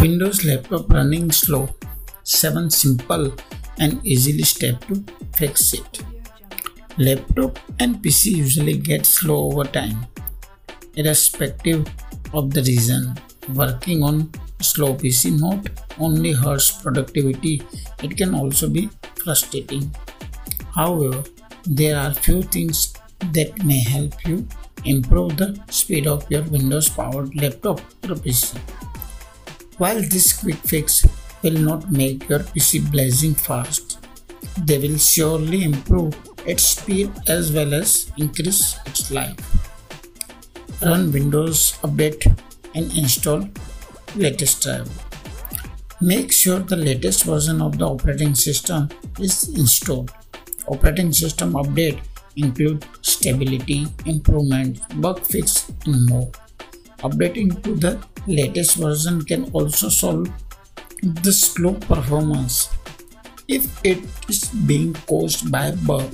Windows laptop running slow. 7 simple and easily step to fix it. Laptop and PC usually get slow over time. Irrespective of the reason, working on slow PC not only hurts productivity, it can also be frustrating. However, there are few things that may help you improve the speed of your Windows powered laptop or PC. While this quick fix will not make your PC blazing fast, they will surely improve its speed as well as increase its life. Run Windows Update and install latest driver. Make sure the latest version of the operating system is installed. Operating system update include stability, improvement, bug fix, and more. Updating to the latest version can also solve the slow performance if it is being caused by bug.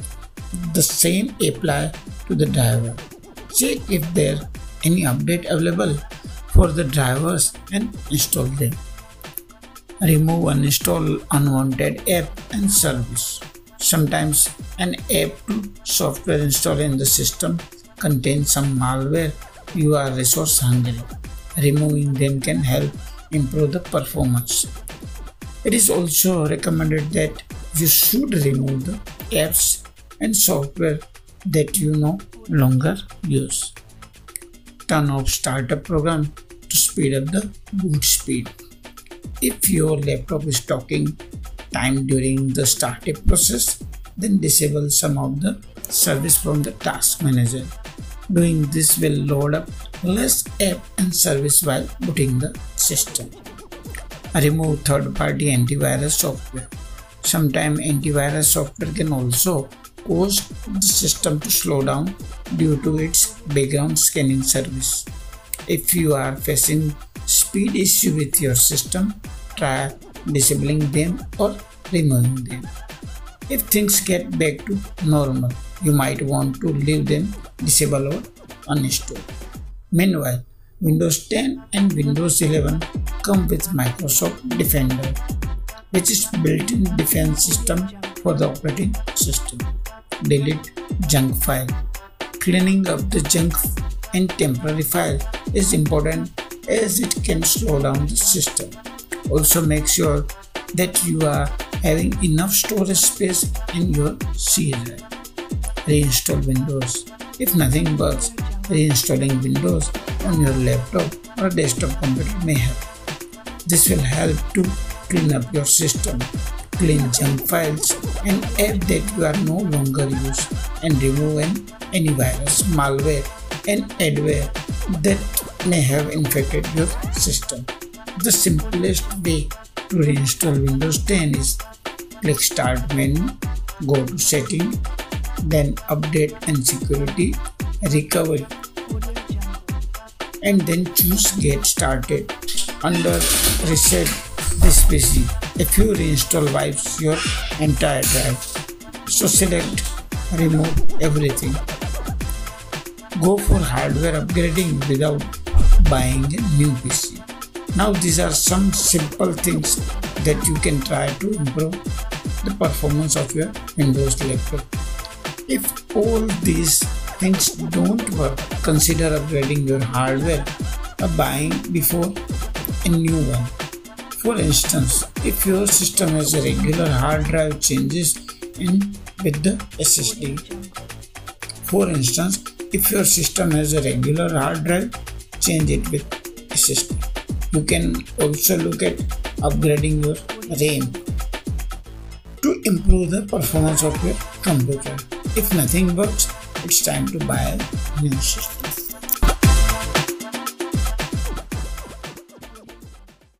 The same apply to the driver. Check if there any update available for the drivers and install them. Remove uninstall unwanted app and service. Sometimes an app to software installed in the system contains some malware you are resource hungry. Removing them can help improve the performance. It is also recommended that you should remove the apps and software that you no longer use. Turn off startup program to speed up the boot speed. If your laptop is talking time during the startup process, then disable some of the service from the task manager. Doing this will load up less app and service while booting the system. Remove third-party antivirus software. Sometimes antivirus software can also cause the system to slow down due to its background scanning service. If you are facing speed issue with your system, try disabling them or removing them. If things get back to normal, you might want to leave them disabled or uninstalled. Meanwhile, Windows 10 and Windows 11 come with Microsoft Defender, which is built-in defense system for the operating system. Delete junk file. Cleaning up the junk and temporary file is important as it can slow down the system. Also make sure that you are having enough storage space in your C drive. Reinstall Windows. If nothing works, reinstalling Windows on your laptop or desktop computer may help. This will help to clean up your system, clean junk files and app that you are no longer use and remove any virus, malware and adware that may have infected your system. The simplest way to reinstall Windows 10 is click Start menu, go to Setting, then Update and Security, Recovery, and then choose Get Started. Under Reset this PC, if you reinstall wipes your entire drive, so select Remove everything. Go for hardware upgrading without buying a new PC. Now these are some simple things that you can try to improve the performance of your Windows laptop. If all these things don't work, consider upgrading your hardware or buying before a new one. For instance, if your system has a regular hard drive changes in with the SSD. For instance, if your system has a regular hard drive, change it with SSD. You can also look at upgrading your RAM to improve the performance of your computer. If nothing works, it's time to buy a new system.